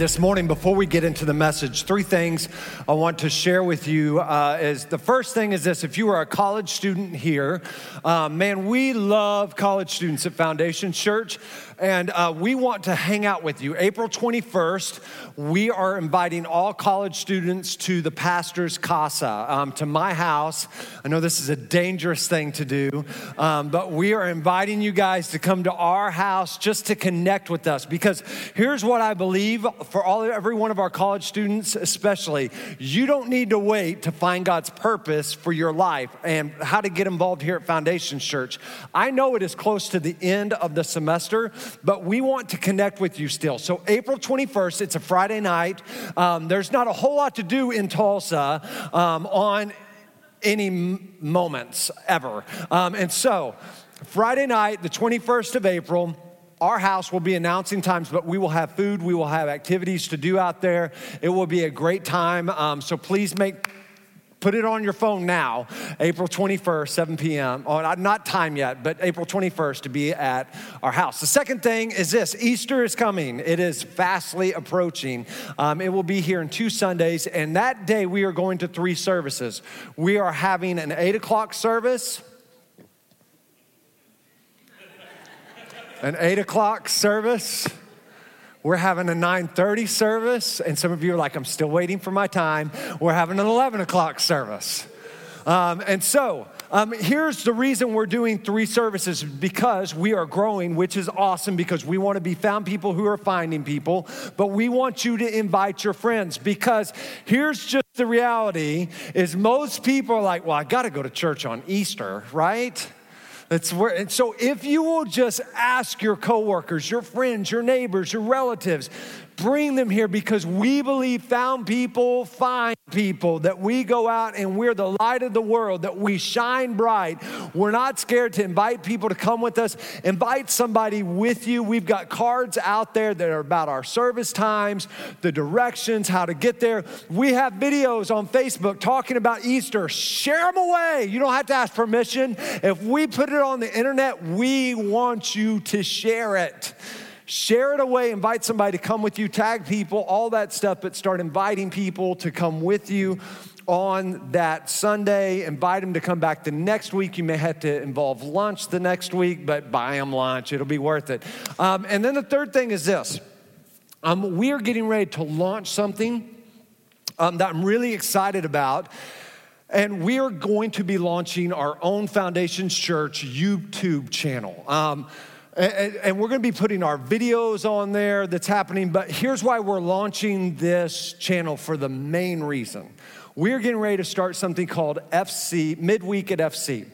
This morning, before we get into the message, three things I want to share with you. Uh, is the first thing is this: if you are a college student here, uh, man, we love college students at Foundation Church, and uh, we want to hang out with you. April 21st, we are inviting all college students to the pastor's casa, um, to my house. I know this is a dangerous thing to do, um, but we are inviting you guys to come to our house just to connect with us. Because here's what I believe for all every one of our college students, especially, you don't need to wait to find God's purpose for your life and how to get involved here at Foundation Church. I know it is close to the end of the semester, but we want to connect with you still. So April 21st, it's a Friday night. Um, there's not a whole lot to do in Tulsa um, on any m- moments ever, um, and so Friday night, the 21st of April our house will be announcing times, but we will have food, we will have activities to do out there. It will be a great time. Um, so please make put it on your phone now, April 21st, 7 p.m. Oh, not time yet, but April 21st to be at our house. The second thing is this Easter is coming, it is fastly approaching. Um, it will be here in two Sundays, and that day we are going to three services. We are having an 8 o'clock service. An 8 o'clock service. We're having a 9:30 service, and some of you are like, "I'm still waiting for my time." We're having an 11 o'clock service, um, and so um, here's the reason we're doing three services because we are growing, which is awesome because we want to be found people who are finding people, but we want you to invite your friends because here's just the reality: is most people are like, "Well, I got to go to church on Easter, right?" That's where, and so if you will just ask your coworkers, your friends, your neighbors, your relatives, bring them here because we believe found people find people, that we go out and we're the light of the world, that we shine bright. We're not scared to invite people to come with us. Invite somebody with you. We've got cards out there that are about our service times, the directions, how to get there. We have videos on Facebook talking about Easter. Share them away. You don't have to ask permission. If we put it on the internet, we want you to share it share it away, invite somebody to come with you, tag people, all that stuff, but start inviting people to come with you on that Sunday. Invite them to come back the next week. You may have to involve lunch the next week, but buy them lunch. It'll be worth it. Um, and then the third thing is this um, we are getting ready to launch something um, that I'm really excited about. And we are going to be launching our own Foundations Church YouTube channel. And, and we're going to be putting our videos on there that's happening. But here's why we're launching this channel for the main reason. We're getting ready to start something called FC, Midweek at FC.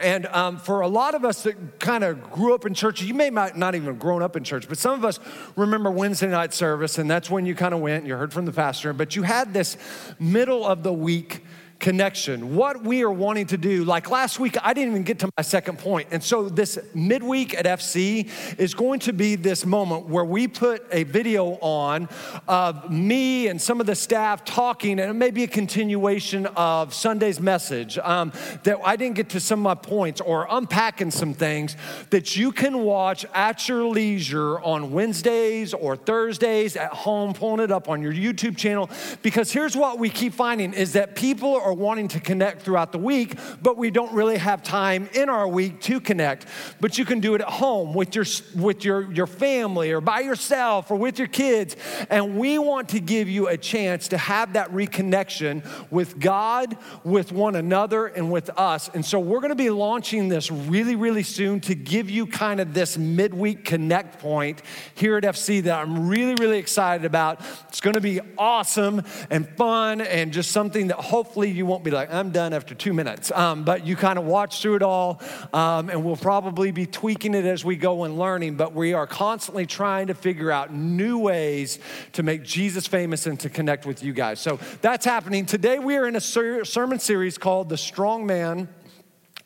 And um, for a lot of us that kind of grew up in church, you may not even have grown up in church, but some of us remember Wednesday night service, and that's when you kind of went you heard from the pastor. But you had this middle of the week connection, what we are wanting to do. Like last week, I didn't even get to my second point. And so, this midweek at FC is going to be this moment where we put a video on of me and some of the staff talking, and it may be a continuation of Sunday's message um, that I didn't get to some of my points or unpacking some things that you can watch at your leisure on Wednesdays or Thursdays at home, pulling it up on your YouTube channel. Because here's what we keep finding is that people are are wanting to connect throughout the week, but we don't really have time in our week to connect. But you can do it at home with your, with your, your family or by yourself or with your kids. And we want to give you a chance to have that reconnection with God, with one another, and with us. And so we're going to be launching this really, really soon to give you kind of this midweek connect point here at FC that I'm really, really excited about. It's going to be awesome and fun and just something that hopefully you won't be like, I'm done after two minutes. Um, but you kind of watch through it all, um, and we'll probably be tweaking it as we go and learning. But we are constantly trying to figure out new ways to make Jesus famous and to connect with you guys. So that's happening. Today we are in a ser- sermon series called The Strong Man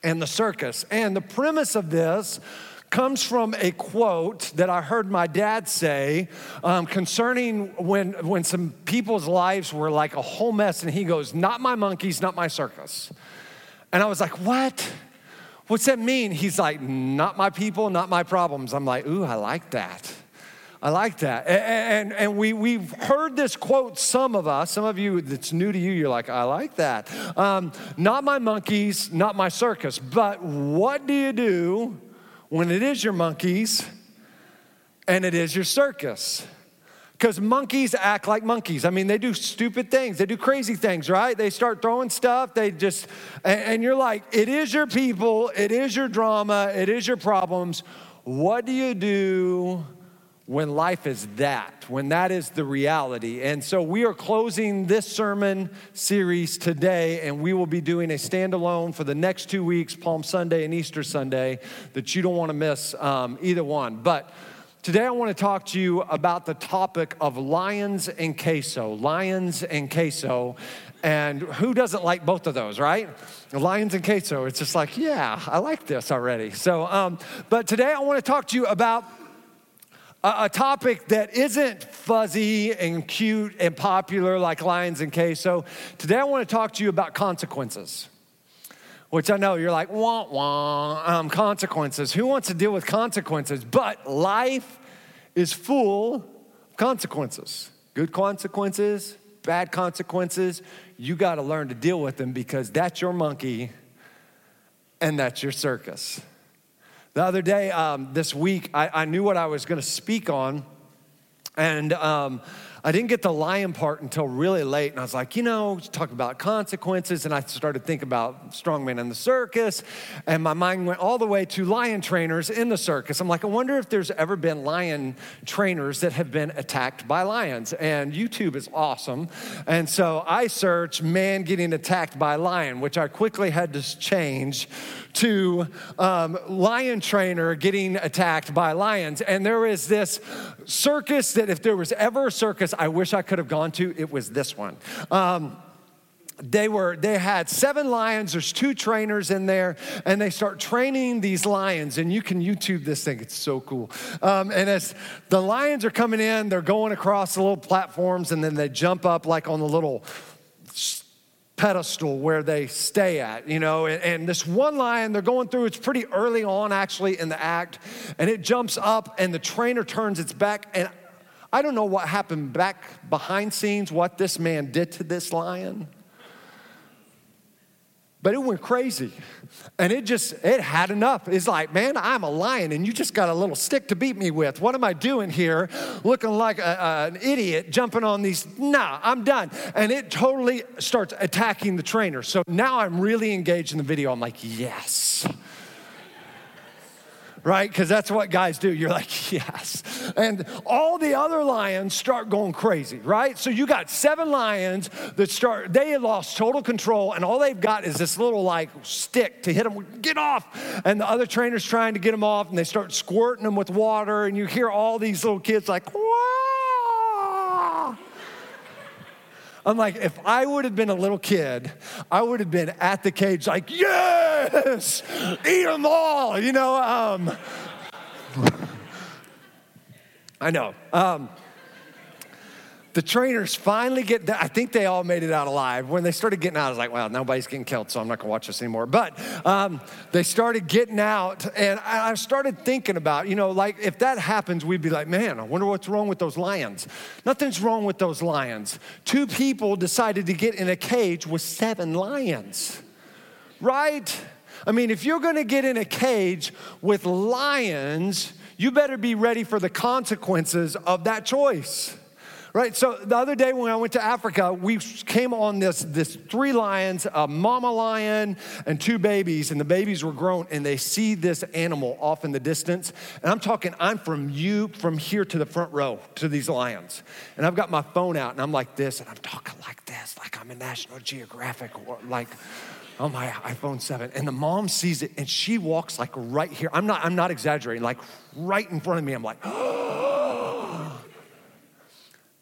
and the Circus. And the premise of this comes from a quote that I heard my dad say um, concerning when, when some people's lives were like a whole mess. And he goes, Not my monkeys, not my circus. And I was like, What? What's that mean? He's like, Not my people, not my problems. I'm like, Ooh, I like that. I like that. And, and, and, we, we've heard this quote, some of us, some of you that's new to you, you're like, I like that. Um, not my monkeys, not my circus. But what do you do when it is your monkeys and it is your circus. Because monkeys act like monkeys. I mean, they do stupid things, they do crazy things, right? They start throwing stuff, they just, and, you're like, it is your people, it is your drama, it is your problems. What do you do when life is that, when that is the reality. And so we are closing this sermon series today, and we will be doing a standalone for the next two weeks, Palm Sunday and Easter Sunday, that you don't want to miss um, either one. But Today, I want to talk to you about the topic of lions and queso. Lions and queso. And who doesn't like both of those, right? Lions and queso. It's just like, yeah, I like this already. So, um, but today, I want to talk to you about a, topic that isn't fuzzy and cute and popular like lions and queso. So today I want to talk to you about consequences. Which I know you're like, wah, wah, um, consequences. Who wants to deal with consequences? But life is full of consequences. Good consequences, bad consequences. You got to learn to deal with them because that's your monkey and that's your circus. The other day, um, this week, I, I, knew what I was going to speak on, and um, I didn't get the lion part until really late, and I was like, you know, talk about consequences, and I started thinking about strongman in the circus, and my mind went all the way to lion trainers in the circus. I'm like, I wonder if there's ever been lion trainers that have been attacked by lions, and YouTube is awesome, and so I searched man getting attacked by lion, which I quickly had to change to um, lion trainer getting attacked by lions, and there is this circus that if there was ever a circus I wish I could have gone to, it was this one. Um, they were they had seven lions there's two trainers in there and they start training these lions and you can youtube this thing it's so cool um, and as the lions are coming in they're going across the little platforms and then they jump up like on the little pedestal where they stay at, you know. And, and, this one lion they're going through, it's pretty early on actually in the act, and it jumps up and the trainer turns its back. And I don't know what happened back behind scenes, what this man did to this lion. But it went crazy. And it just, it had enough. It's like, man, I'm a lion and you just got a little stick to beat me with. What am I doing here? Looking like a, a, an idiot jumping on these. Nah, I'm done. And it totally starts attacking the trainer. So now I'm really engaged in the video. I'm like, yes right? Because that's what guys do. You're like, yes. And all the other lions start going crazy, right? So you got seven lions that start, they lost total control, and all they've got is this little like stick to hit them, get off. And the other trainer's trying to get them off, and they start squirting them with water, and you hear all these little kids like! I'm like, if I would have been a little kid, I would have been at the cage, like, yes, eat them all, you know. Um, I know. Um, the trainers finally get, I think they all made it out alive. When they started getting out, I was like, well, nobody's getting killed, so I'm not gonna watch this anymore. But um, they started getting out, and I started thinking about, you know, like if that happens, we'd be like, man, I wonder what's wrong with those lions. Nothing's wrong with those lions. Two people decided to get in a cage with seven lions, right? I mean, if you're gonna get in a cage with lions, you better be ready for the consequences of that choice. Right, so the other day when I went to Africa, we came on this, this three lions, a mama lion and two babies, and the babies were grown, and they see this animal off in the distance. And I'm talking, I'm from you, from here to the front row to these lions. And I've got my phone out, and I'm like this, and I'm talking like this, like I'm in National Geographic, or like on my iPhone 7. And the mom sees it, and she walks like right here. I'm not, I'm not exaggerating, like right in front of me. I'm like,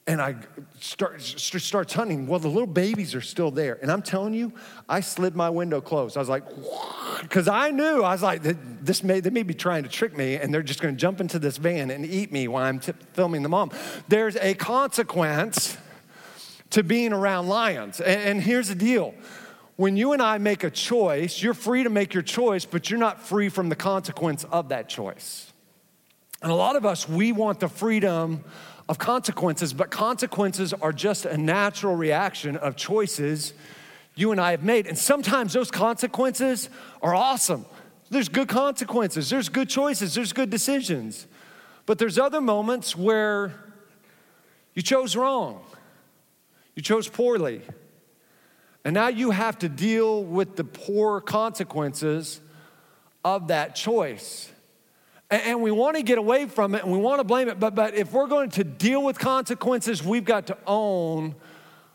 and I start starts hunting. Well, the little babies are still there, and I'm telling you, I slid my window closed. I was like, because I knew I was like, this may they may be trying to trick me, and they're just going to jump into this van and eat me while I'm t- filming the mom. There's a consequence to being around lions, and, and here's the deal. When you and I make a choice, you're free to make your choice, but you're not free from the consequence of that choice. And a lot of us, we want the freedom of consequences, but consequences are just a natural reaction of choices you and I have made. And sometimes those consequences are awesome. There's good consequences, there's good choices, there's good decisions. But there's other moments where you chose wrong, you chose poorly. And now you have to deal with the poor consequences of that choice. And we want to get away from it and we want to blame it. But, but if we're going to deal with consequences, we've got to own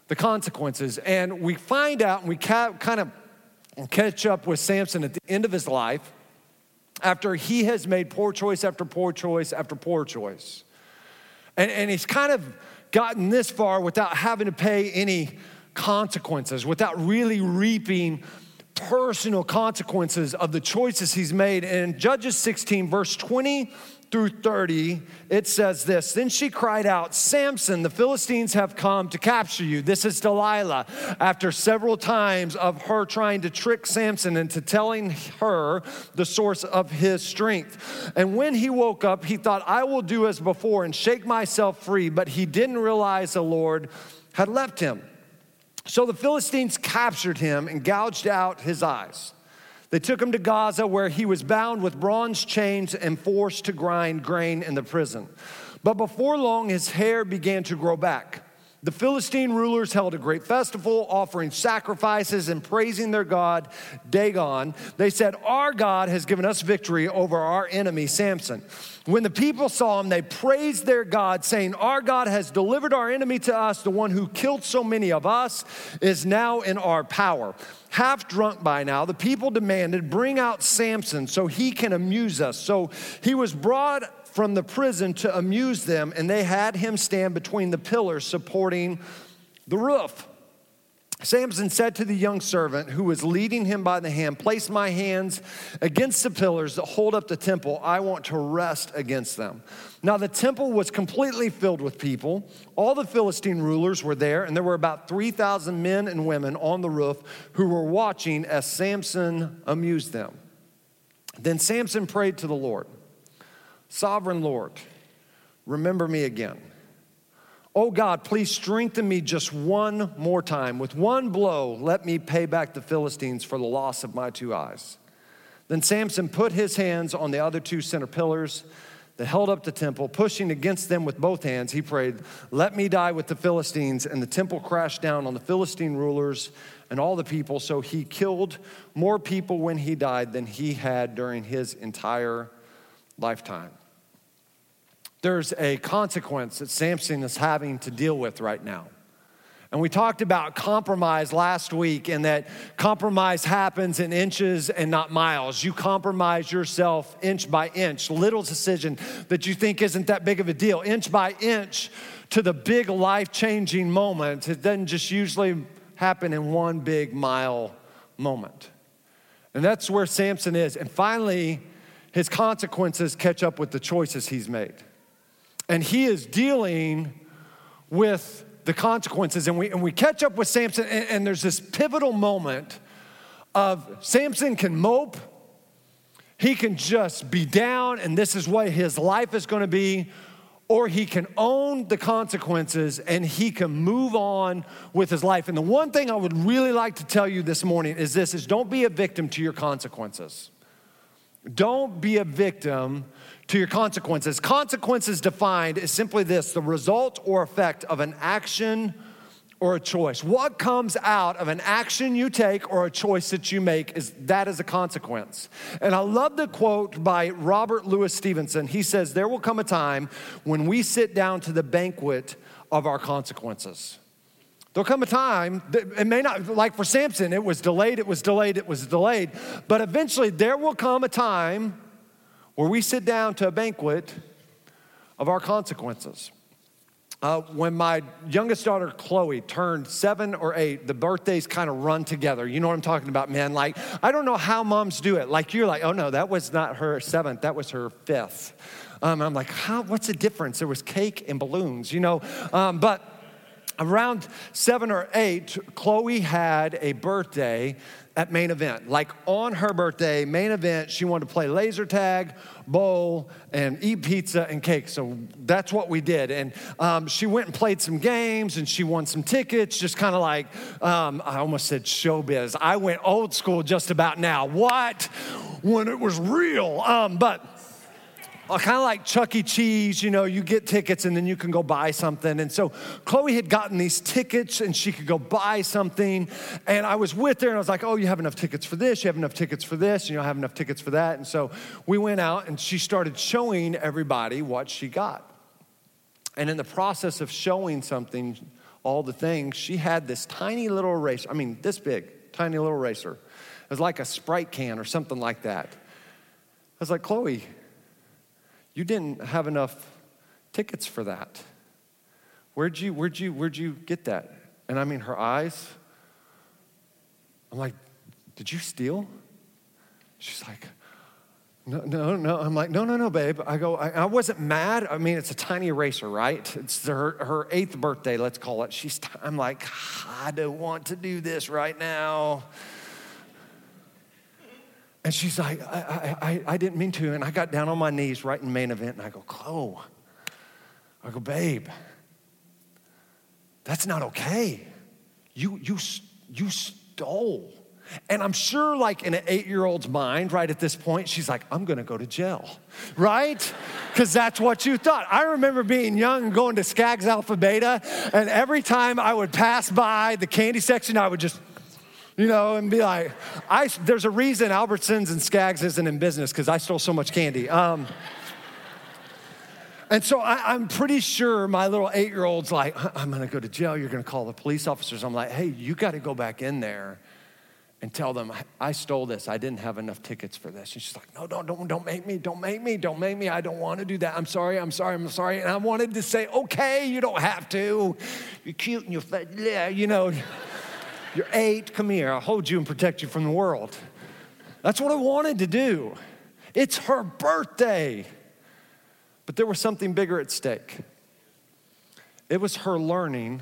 the consequences. And we find out and we ca- kind of catch up with Samson at the end of his life after he has made poor choice after poor choice after poor choice. And, and he's kind of gotten this far without having to pay any consequences, without really reaping personal consequences of the choices he's made. And in Judges 16, verse 20 through 30, it says this Then she cried out, Samson, the Philistines have come to capture you. This is Delilah. After several times of her trying to trick Samson into telling her the source of his strength. And when he woke up, he thought, I will do as before and shake myself free. But he didn't realize the Lord had left him. So the Philistines captured him and gouged out his eyes. They took him to Gaza, where he was bound with bronze chains and forced to grind grain in the prison. But before long, his hair began to grow back. The Philistine rulers held a great festival, offering sacrifices and praising their god, Dagon. They said, Our God has given us victory over our enemy, Samson. When the people saw him, they praised their God, saying, Our God has delivered our enemy to us. The one who killed so many of us is now in our power. Half drunk by now, the people demanded, Bring out Samson so he can amuse us. So he was brought from the prison to amuse them, and they had him stand between the pillars supporting the roof. Samson said to the young servant who was leading him by the hand, Place my hands against the pillars that hold up the temple. I want to rest against them. Now, the temple was completely filled with people. All the Philistine rulers were there, and there were about 3,000 men and women on the roof who were watching as Samson amused them. Then Samson prayed to the Lord. Sovereign Lord, remember me again. Oh God, please strengthen me just one more time. With one blow, let me pay back the Philistines for the loss of my two eyes. Then Samson put his hands on the other two center pillars that held up the temple. Pushing against them with both hands, he prayed, Let me die with the Philistines. And the temple crashed down on the Philistine rulers and all the people. So he killed more people when he died than he had during his entire lifetime. There's a consequence that Samson is having to deal with right now. And we talked about compromise last week, and that compromise happens in inches and not miles. You compromise yourself inch by inch, little decision that you think isn't that big of a deal, inch by inch to the big life changing moment. It doesn't just usually happen in one big mile moment. And that's where Samson is. And finally, his consequences catch up with the choices he's made. And he is dealing with the consequences. And we, and we catch up with Samson, and, and there's this pivotal moment of Samson can mope, he can just be down, and this is what his life is going to be or he can own the consequences and he can move on with his life. And the one thing I would really like to tell you this morning is this is don't be a victim to your consequences. Don't be a victim to your consequences. Consequences defined is simply this the result or effect of an action or a choice. What comes out of an action you take or a choice that you make is that is a consequence. And I love the quote by Robert Louis Stevenson. He says, There will come a time when we sit down to the banquet of our consequences. There'll come a time, it may not, like for Samson, it was delayed, it was delayed, it was delayed. But eventually, there will come a time where we sit down to a banquet of our consequences. Uh, when my youngest daughter Chloe turned seven or eight, the birthdays kind of run together. You know what I'm talking about, man? Like, I don't know how moms do it. Like, you're like, oh no, that was not her seventh, that was her fifth. Um, I'm like, how, what's the difference? There was cake and balloons, you know? Um, but around seven or eight, Chloe had a birthday at main event. Like on her birthday, main event, she wanted to play laser tag, bowl, and eat pizza and cake. So that's what we did. And um, she went and played some games and she won some tickets, just kind of like, um, I almost said showbiz. I went old school just about now. What? When it was real. Um, but Uh, kind of like Chuck E. Cheese, you know, you get tickets and then you can go buy something. And so Chloe had gotten these tickets and she could go buy something. And I was with her and I was like, oh, you have enough tickets for this, you have enough tickets for this, you don't have enough tickets for that. And so we went out and she started showing everybody what she got. And in the process of showing something, all the things, she had this tiny little eraser. I mean, this big, tiny little eraser. It was like a Sprite can or something like that. I was like, Chloe, you didn't have enough tickets for that. Where'd you, where'd you, where'd you get that? And I mean, her eyes, I'm like, did you steal? She's like, no, no, no. I'm like, no, no, no, babe. I go, I, I, wasn't mad. I mean, it's a tiny eraser, right? It's her, her eighth birthday, let's call it. She's, t- I'm like, I don't want to do this right now. And she's like, I, I, I didn't mean to. And I got down on my knees right in main event and I go, Chloe, I go, babe, that's not okay. You, you, you stole. And I'm sure, like in an eight year old's mind, right at this point, she's like, I'm gonna go to jail, right? Because that's what you thought. I remember being young and going to Skaggs Alpha Beta, and every time I would pass by the candy section, I would just you know, and be like, I, there's a reason Albertsons and Skaggs isn't in business because I stole so much candy. Um, and so I, am pretty sure my little eight year old's like, I'm gonna go to jail. You're gonna call the police officers. I'm like, hey, you gotta go back in there and tell them, I stole this. I didn't have enough tickets for this. And she's like, no, don't, don't, don't make me. Don't make me. Don't make me. I don't want to do that. I'm sorry. I'm sorry. I'm sorry. And I wanted to say, okay, you don't have to. You're cute and you're, fat. yeah, you know. You're eight, come here, I'll hold you and protect you from the world. That's what I wanted to do. It's her birthday. But there was something bigger at stake. It was her learning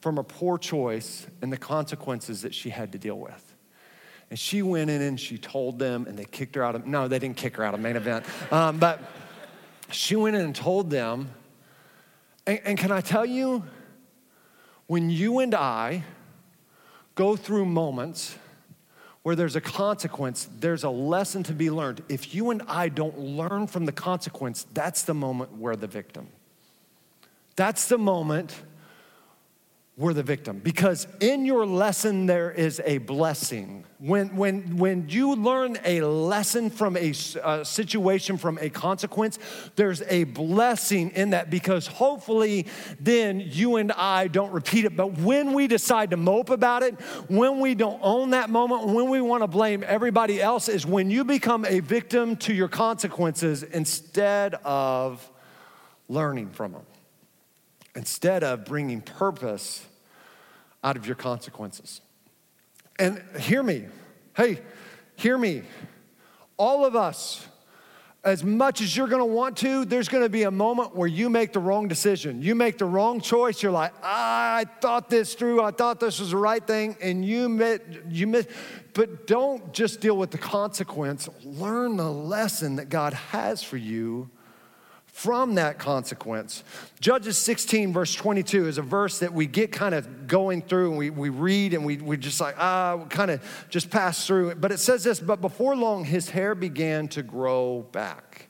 from a poor choice and the consequences that she had to deal with. And she went in and she told them, and they kicked her out of, no, they didn't kick her out of main event. Um, but she went in and told them, and, and can I tell you, when you and I, go through moments where there's a consequence, there's a lesson to be learned. If you and I don't learn from the consequence, that's the moment we're the victim. That's the moment we're the victim. Because in your lesson there is a blessing. When, when, when you learn a lesson from a, a, uh, situation from a consequence there's a blessing in that because hopefully then you and i don't repeat it. But when we decide to mope about it when we don't own that moment when we want to blame everybody else is when you become a victim to your consequences instead of learning from them instead of bringing purpose out of your consequences. And hear me. Hey, hear me. All of us as much as you're gonna want to, there's gonna be a moment where you make the wrong decision. You make the wrong choice. You're like, ah, I thought this through. I thought this was the right thing. And you met, you miss. But don't just deal with the consequence. Learn the lesson that God has for you from that consequence. Judges 16, verse 22, is a verse that we get kind of going through and we, we read and we, we just like, ah, kind of just pass through. But it says this, but before long, his hair began to grow back.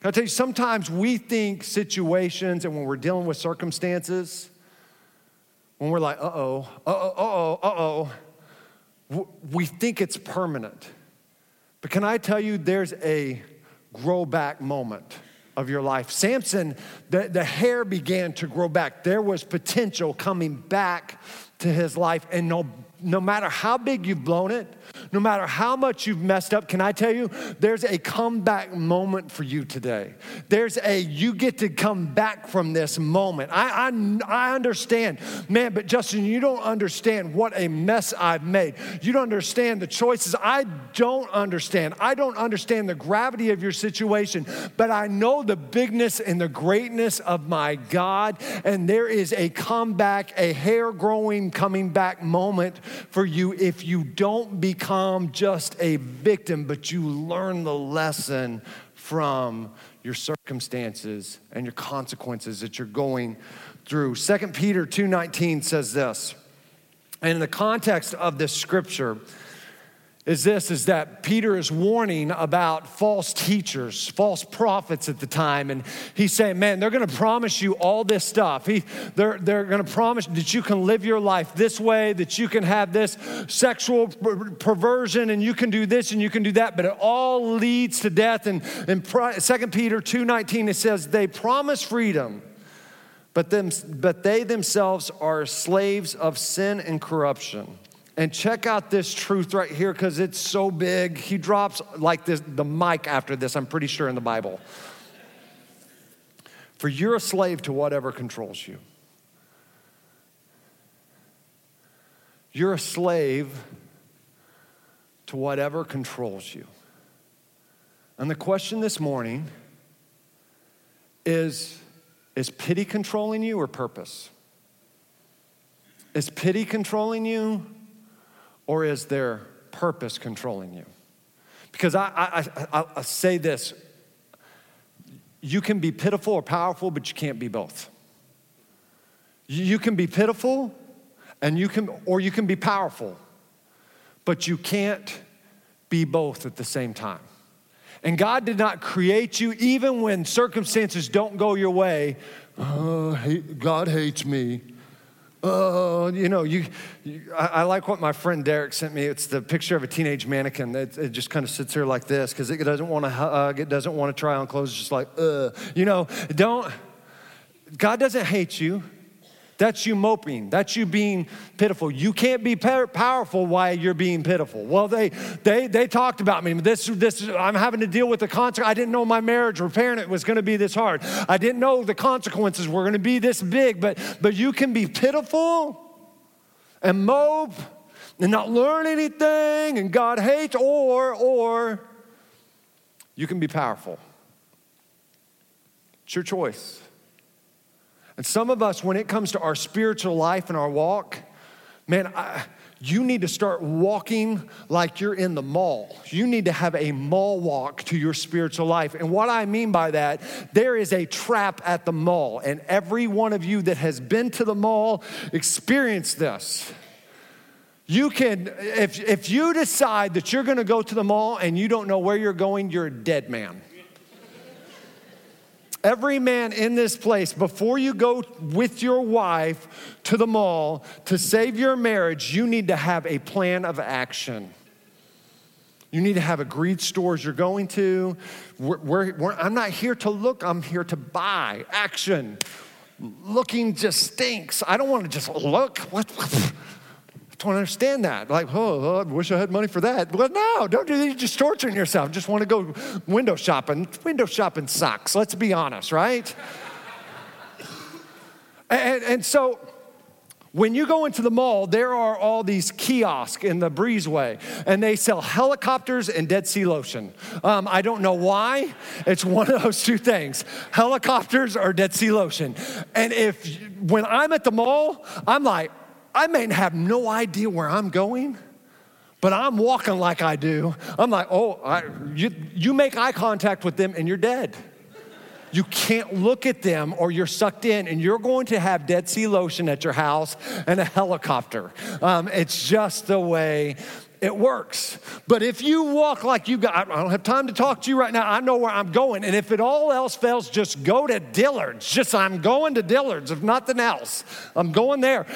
Can I tell you, sometimes we think situations and when we're dealing with circumstances, when we're like, uh oh, uh oh, uh oh, uh oh, we think it's permanent. But can I tell you, there's a grow back moment of your life. Samson, the, the hair began to grow back. There was potential coming back to his life, and no, no matter how big you've blown it, no matter how much you've messed up, can I tell you, there's a comeback moment for you today. There's a, you get to come back from this moment. I, I, I understand, man, but Justin, you don't understand what a mess I've made. You don't understand the choices. I don't understand. I don't understand the gravity of your situation, but I know the bigness and the greatness of my God, and there is a comeback, a hair growing, coming back moment for you if you don't become become just a victim, but you learn the lesson from your circumstances and your consequences that you're going through. 2 Peter 2:19 says this. And in the context of this scripture, is this is that Peter is warning about false teachers, false prophets at the time. And he's saying, man, they're gonna promise you all this stuff. He, they're, they're gonna promise that you can live your life this way, that you can have this sexual perversion, and you can do this and you can do that, but it all leads to death. And in 2 Peter 2:19, it says, they promise freedom, but, them, but they themselves are slaves of sin and corruption. And check out this truth right here because it's so big. He drops like this, the mic after this, I'm pretty sure, in the Bible. For you're a slave to whatever controls you. You're a slave to whatever controls you. And the question this morning is Is pity controlling you or purpose? Is pity controlling you or is their purpose controlling you? Because I, I, I, I say this you can be pitiful or powerful, but you can't be both. You can be pitiful and you can or you can be powerful, but you can't be both at the same time. And God did not create you even when circumstances don't go your way. Oh, God hates me oh, you know, you, you I, I, like what my friend Derek sent me. It's the picture of a teenage mannequin that it just kind of sits here like this because it doesn't want to hug, it doesn't want to try on clothes, it's just like, uh, you know, don't, God doesn't hate you. That's you moping. That's you being pitiful. You can't be powerful while you're being pitiful. Well, they they they talked about me. This this I'm having to deal with the consequences. I didn't know my marriage repairing it was going to be this hard. I didn't know the consequences were going to be this big. But but you can be pitiful and mope and not learn anything and God hates, or or you can be powerful. It's your choice. And some of us, when it comes to our spiritual life and our walk, man, I, you need to start walking like you're in the mall. You need to have a mall walk to your spiritual life. And what I mean by that, there is a trap at the mall. And every one of you that has been to the mall experienced this. You can, if, if you decide that you're gonna go to the mall and you don't know where you're going, you're a dead man. Every man in this place, before you go with your wife to the mall to save your marriage, you need to have a plan of action. You need to have agreed stores you're going to. We're, we're, we're, I'm not here to look, I'm here to buy. Action. Looking just stinks. I don't want to just look. What? Don't understand that. Like, oh, I wish I had money for that. Well, no, don't do that. You're just torturing yourself. Just want to go window shopping. Window shopping sucks. Let's be honest, right? and, and so, When you go into the mall, there are all these kiosks in the breezeway, and they sell helicopters and Dead Sea lotion. Um, I don't know why. It's one of those two things helicopters or Dead Sea lotion. And if, when I'm at the mall, I'm like, I may have no idea where I'm going but I'm walking like I do. I'm like, oh, I, you, you make eye contact with them and you're dead. You can't look at them or you're sucked in, and you're going to have Dead Sea lotion at your house and a helicopter. Um, it's just the way it works. But if you walk like you got, I don't have time to talk to you right now. I know where I'm going. And if it all else fails, just go to Dillard's. Just, I'm going to Dillard's, if nothing else. I'm going there.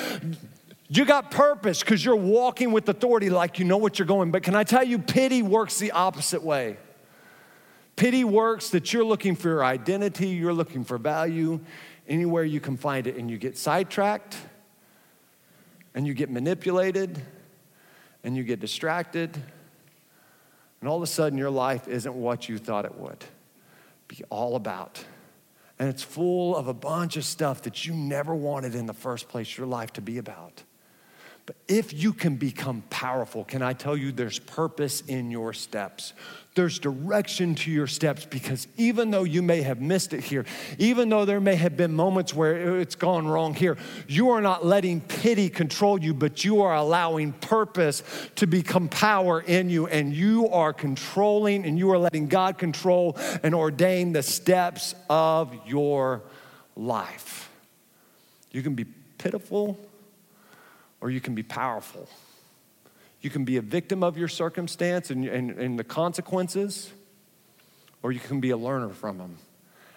You got purpose because you're walking with authority like you know what you're going. But can I tell you, pity works the opposite way. Pity works that you're looking for your identity, you're looking for value anywhere you can find it, and you get sidetracked, and you get manipulated, and you get distracted, and all of a sudden your life isn't what you thought it would be all about. And it's full of a bunch of stuff that you never wanted in the first place your life to be about. But if you can become powerful, can I tell you there's purpose in your steps? There's direction to your steps because even though you may have missed it here, even though there may have been moments where it's gone wrong here, you are not letting pity control you, but you are allowing purpose to become power in you, and you are controlling and you are letting God control and ordain the steps of your life. You can be pitiful or you can be powerful. You can be a victim of your circumstance and, and, and the consequences, or you can be a learner from them.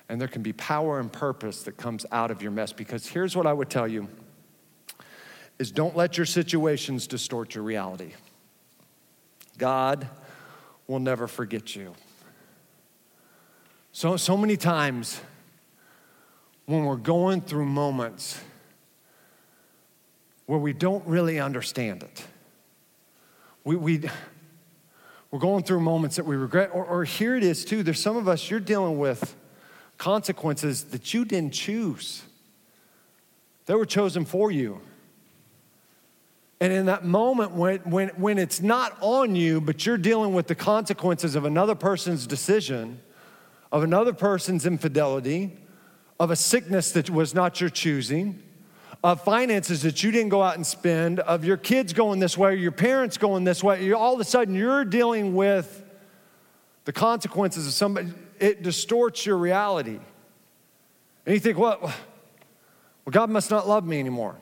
And there can be power and purpose that comes out of your mess. Because here's what I would tell you is don't let your situations distort your reality. God will never forget you. So, so many times when we're going through moments where we don't really understand it. We, we, we're going through moments that we regret, or, or here it is too. There's some of us, you're dealing with consequences that you didn't choose, they were chosen for you. And in that moment when, when, when it's not on you, but you're dealing with the consequences of another person's decision, of another person's infidelity, of a sickness that was not your choosing, of finances that you didn't go out and spend, of your kids going this way, your parents going this way, all of a sudden you're dealing with the consequences of somebody, it distorts your reality. And you think, well, well, God must not love me anymore.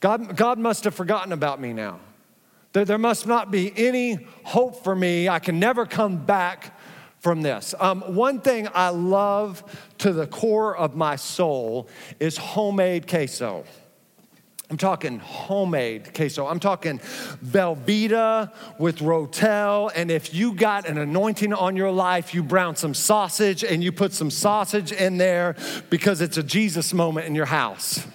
God, God must have forgotten about me now. There, there must not be any hope for me. I can never come back from this. Um, one thing I love to the core of my soul is homemade queso. I'm talking homemade queso. I'm talking Velveeta with Rotel. And if you got an anointing on your life, you brown some sausage and you put some sausage in there because it's a Jesus moment in your house.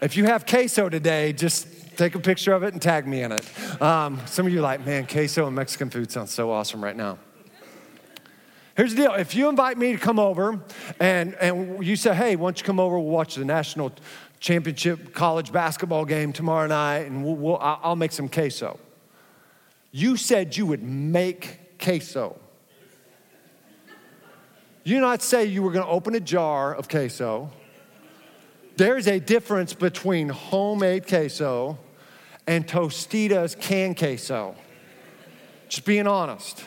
If you have queso today, just take a picture of it and tag me in it. Um, some of you like, man, queso and Mexican food sounds so awesome right now. Here's the deal if you invite me to come over and, and you say, hey, why don't you come over? We'll watch the national championship college basketball game tomorrow night and we'll, we'll, I'll make some queso. You said you would make queso. You not say you were going to open a jar of queso. There's a difference between homemade queso and Tostitos canned queso. Just being honest.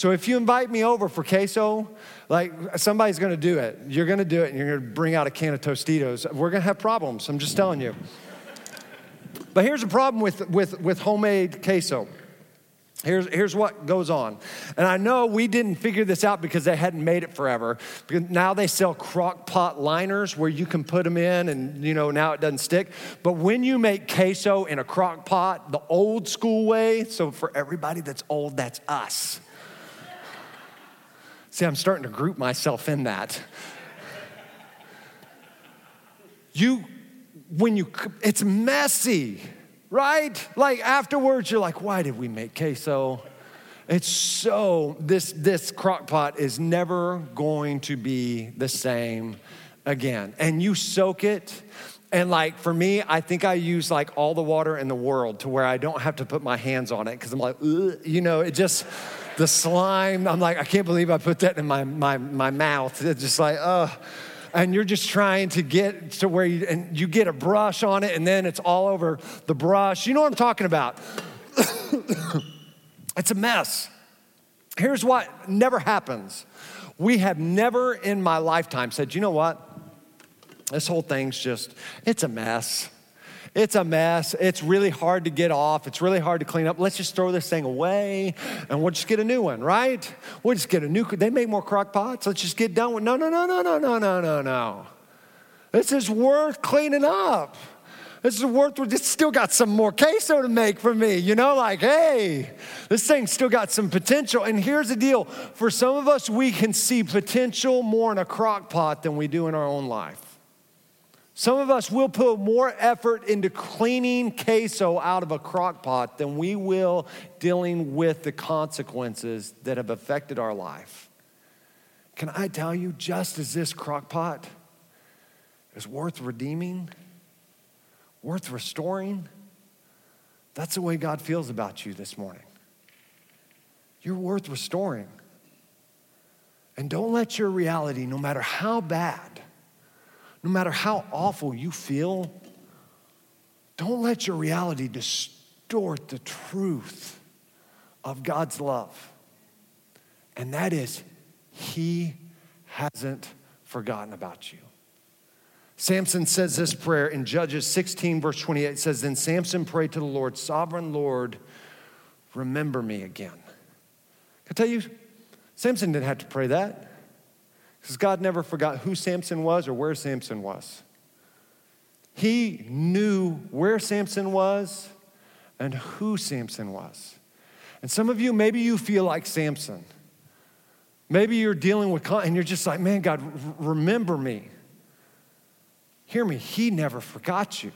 So if you invite me over for queso, like somebody's gonna do it. You're gonna do it and you're gonna bring out a can of Tostitos. We're gonna have problems, I'm just telling you. But here's the problem with, with, with homemade queso. Here's, here's what goes on. And I know we didn't figure this out because they hadn't made it forever. Now they sell crock pot liners where you can put them in and, you know, now it doesn't stick. But when you make queso in a crock pot, the old school way, so for everybody that's old, that's us. See, I'm starting to group myself in that. You, when you, it's messy, right? Like afterwards, you're like, why did we make queso? It's so, this, this crock pot is never going to be the same again. And you soak it And like for me, I think I use like all the water in the world to where I don't have to put my hands on it because I'm like, you know, it just, the slime, I'm like, I can't believe I put that in my, my, my mouth. It's just like, oh. And you're just trying to get to where you, and you get a brush on it and then it's all over the brush. You know what I'm talking about? it's a mess. Here's what never happens. We have never in my lifetime said, you know what? This whole thing's just, it's a mess. It's a mess. It's really hard to get off. It's really hard to clean up. Let's just throw this thing away and we'll just get a new one, right? We'll just get a new, they make more crock pots. Let's just get done with, no, no, no, no, no, no, no, no, no. This is worth cleaning up. This is worth, it. it's still got some more queso to make for me. You know, like, hey, this thing's still got some potential. And here's the deal for some of us, we can see potential more in a crock pot than we do in our own life. Some of us will put more effort into cleaning queso out of a crock pot than we will dealing with the consequences that have affected our life. Can I tell you, just as this crock pot is worth redeeming, worth restoring, that's the way God feels about you this morning. You're worth restoring. And don't let your reality, no matter how bad, no matter how awful you feel, don't let your reality distort the truth of God's love. And that is, He hasn't forgotten about you. Samson says this prayer in Judges 16, verse 28. It says, Then Samson prayed to the Lord, Sovereign Lord, remember me again. Can I tell you, Samson didn't have to pray that. Because God never forgot who Samson was or where Samson was. He knew where Samson was and who Samson was. And some of you, maybe you feel like Samson. Maybe you're dealing with, and you're just like, man, God, remember me. Hear me, He never forgot you.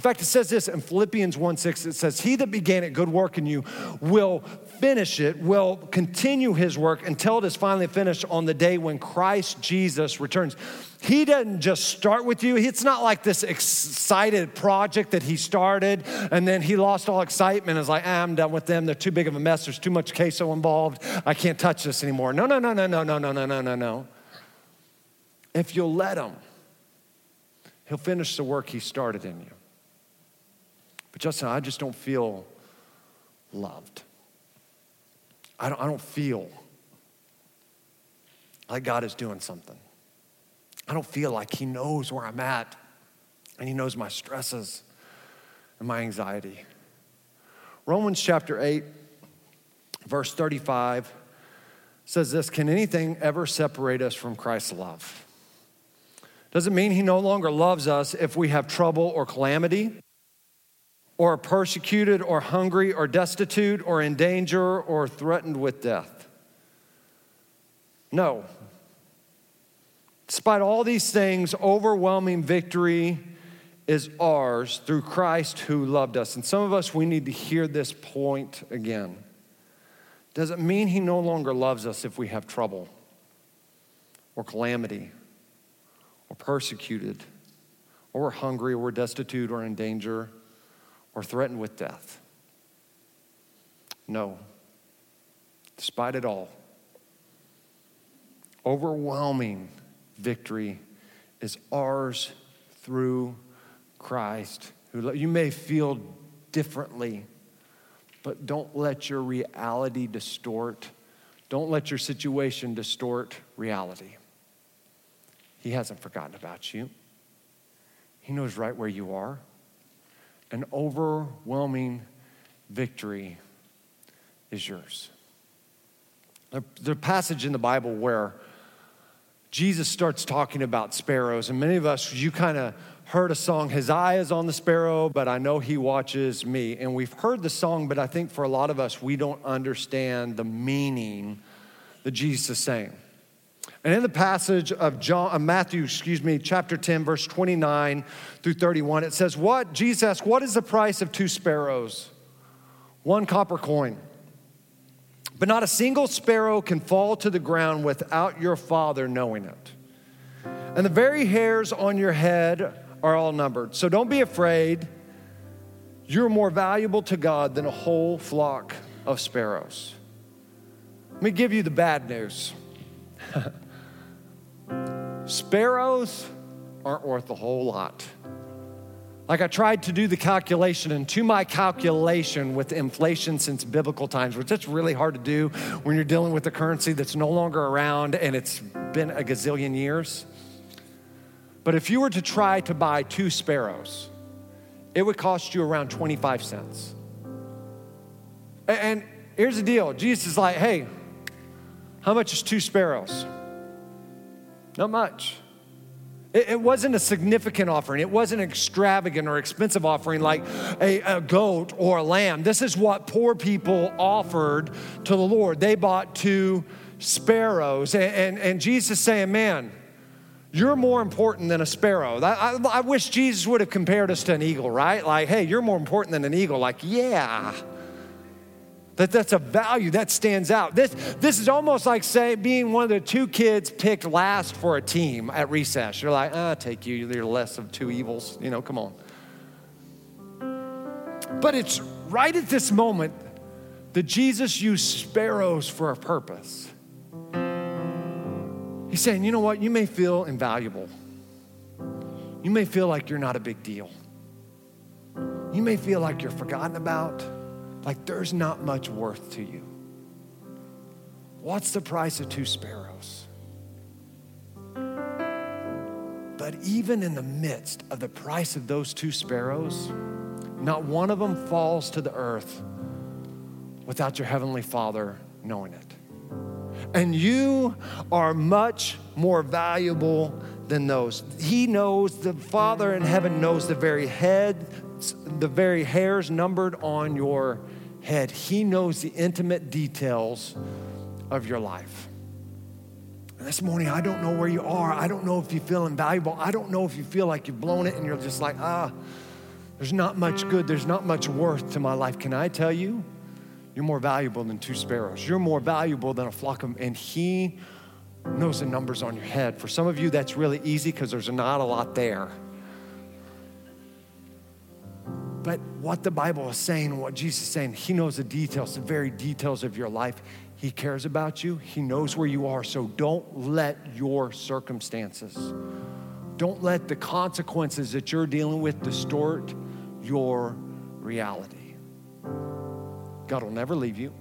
In fact, it says this in Philippians 1 6, it says, He that began a good work in you will finish it, will continue his work until it is finally finished on the day when Christ Jesus returns. He doesn't just start with you. It's not like this excited project that he started and then he lost all excitement is like, ah, I'm done with them. They're too big of a mess. There's too much queso involved. I can't touch this anymore. No, no, no, no, no, no, no, no, no, no, no. If you'll let him, he'll finish the work he started in you. Justin, I just don't feel loved. I don't, I don't feel like God is doing something. I don't feel like He knows where I'm at and He knows my stresses and my anxiety. Romans chapter 8, verse 35 says this Can anything ever separate us from Christ's love? Doesn't mean He no longer loves us if we have trouble or calamity or persecuted or hungry or destitute or in danger or threatened with death. No. Despite all these things, overwhelming victory is ours through Christ who loved us. And some of us, we need to hear this point again. Does it mean he no longer loves us if we have trouble or calamity or persecuted or we're hungry or we're destitute or in danger or threatened with death. No. Despite it all, overwhelming victory is ours through Christ. You may feel differently, but don't let your reality distort. Don't let your situation distort reality. He hasn't forgotten about you. He knows right where you are an overwhelming victory is yours. The passage in the Bible where Jesus starts talking about sparrows, and many of us, you kind of heard a song, His eye is on the sparrow, but I know He watches me. And we've heard the song, but I think for a lot of us, we don't understand the meaning that Jesus is saying. And in the passage of John, uh, Matthew, excuse me, chapter 10, verse 29 through 31, it says, What? Jesus asked, What is the price of two sparrows? One copper coin. But not a single sparrow can fall to the ground without your Father knowing it. And the very hairs on your head are all numbered. So don't be afraid. You're more valuable to God than a whole flock of sparrows. Let me give you the bad news. Sparrows aren't worth a whole lot. Like I tried to do the calculation, and to my calculation with inflation since biblical times, which is really hard to do when you're dealing with a currency that's no longer around and it's been a gazillion years. But if you were to try to buy two sparrows, it would cost you around 25 cents. And here's the deal Jesus is like, hey, how much is two sparrows? Not much. It, wasn't a significant offering. It wasn't an extravagant or expensive offering like a, a, goat or a lamb. This is what poor people offered to the Lord. They bought two sparrows. And, and, and Jesus saying, man, you're more important than a sparrow. I, I, I wish Jesus would have compared us to an eagle, right? Like, hey, you're more important than an eagle. Like, yeah. That, that's a value that stands out. This, this is almost like say, being one of the two kids picked last for a team at recess. You're like, ah, take you, you're less of two evils. You know, come on. But it's right at this moment that Jesus used sparrows for a purpose. He's saying, you know what? You may feel invaluable. You may feel like you're not a big deal. You may feel like you're forgotten about, like there's not much worth to you. What's the price of two sparrows? But even in the midst of the price of those two sparrows, not one of them falls to the earth without your heavenly Father knowing it. And you are much more valuable than those. He knows, the Father in heaven knows the very head, the very hairs numbered on your head. He knows the intimate details of your life. This morning, I don't know where you are. I don't know if you feel invaluable. I don't know if you feel like you've blown it and you're just like, ah, there's not much good, there's not much worth to my life. Can I tell you? You're more valuable than two sparrows. You're more valuable than a flock of, and He knows the numbers on your head. For some of you, that's really easy because there's not a lot there. But what the Bible is saying, what Jesus is saying, He knows the details, the very details of your life. He cares about you, He knows where you are. So don't let your circumstances, don't let the consequences that you're dealing with distort your reality. God will never leave you.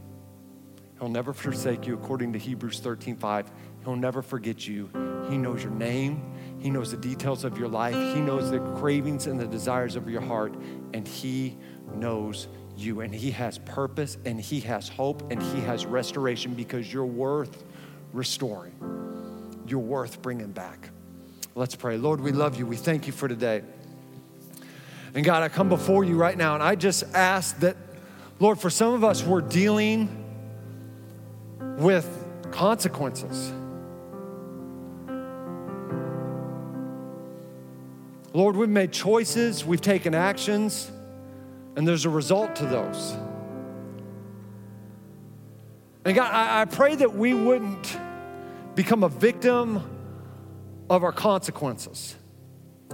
He'll never forsake you, according to Hebrews 13 5. He'll never forget you. He knows your name, He knows the details of your life, He knows the cravings and the desires of your heart, and He knows you. And He has purpose, and He has hope, and He has restoration because you're worth restoring. You're worth bringing back. Let's pray. Lord, we love you. We thank you for today. And God, I come before you right now, and I just ask that Lord, for some of us, we're dealing with consequences. Lord, we've made choices, we've taken actions, and there's a result to those. And God, I, I pray that we wouldn't become a victim of our consequences.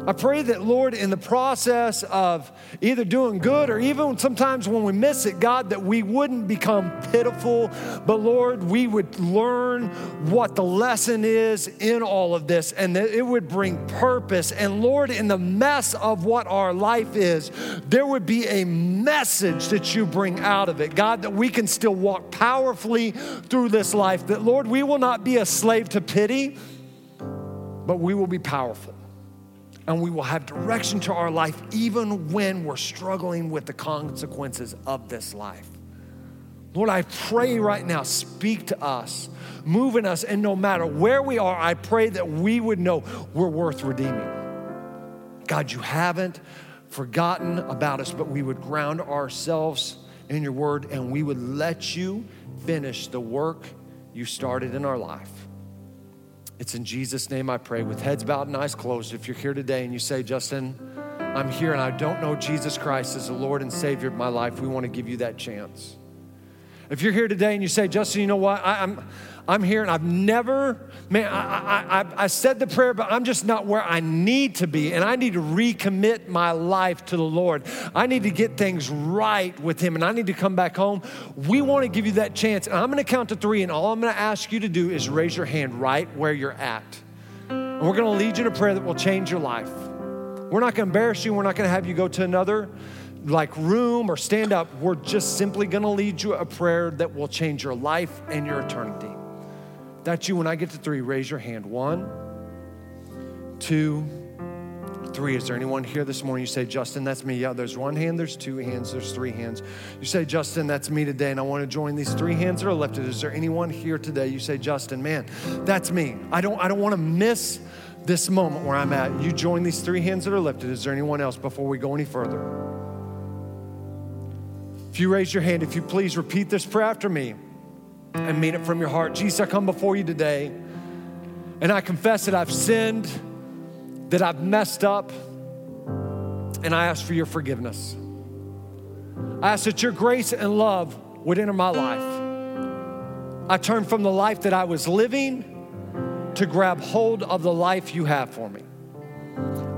I pray that, Lord, in the process of either doing good or even sometimes when we miss it, God, that we wouldn't become pitiful, but Lord, we would learn what the lesson is in all of this and that it would bring purpose. And Lord, in the mess of what our life is, there would be a message that you bring out of it. God, that we can still walk powerfully through this life, that Lord, we will not be a slave to pity, but we will be powerful and we will have direction to our life even when we're struggling with the consequences of this life. Lord, I pray right now, speak to us, move in us, and no matter where we are, I pray that we would know we're worth redeeming. God, you haven't forgotten about us, but we would ground ourselves in your word and we would let you finish the work you started in our life. It's in Jesus' name I pray, with heads bowed and eyes closed. If you're here today and you say, Justin, I'm here and I don't know Jesus Christ as the Lord and Savior of my life, we want to give you that chance. If you're here today and you say, Justin, you know what? I, am I'm here and I've never, man, I, I, I, said the prayer, but I'm just not where I need to be. And I need to recommit my life to the Lord. I need to get things right with Him and I need to come back home. We want to give you that chance. And I'm going to count to three, and all I'm going to ask you to do is raise your hand right where you're at. And we're going to lead you a prayer that will change your life. We're not going to embarrass you. We're not going to have you go to another like room or stand up. We're just simply going to lead you a prayer that will change your life and your eternity. That's you. When I get to three, raise your hand. One, two, three. Is there anyone here this morning? You say, Justin, that's me. Yeah, there's one hand, there's two hands, there's three hands. You say, Justin, that's me today, and I want to join these three hands that are lifted. Is there anyone here today? You say, Justin, man, that's me. I don't, I don't want to miss this moment where I'm at. You join these three hands that are lifted. Is there anyone else before we go any further? If you raise your hand, if you please repeat this prayer after me and mean it from your heart. Jesus, I come before you today and I confess that I've sinned, that I've messed up, and I ask for your forgiveness. I ask that your grace and love would enter my life. I turn from the life that I was living to grab hold of the life you have for me.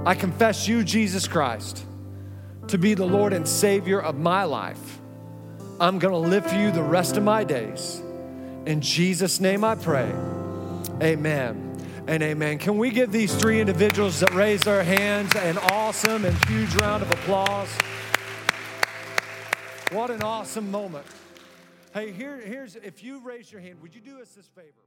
I confess you, Jesus Christ, to be the Lord and Savior of my life. I'm gonna live for you the rest of my days. In Jesus' name I pray. Amen and amen. Can we give these three individuals that raised their hands an awesome and huge round of applause? What an awesome moment. Hey, here, here's if you raise your hand, would you do us this favor?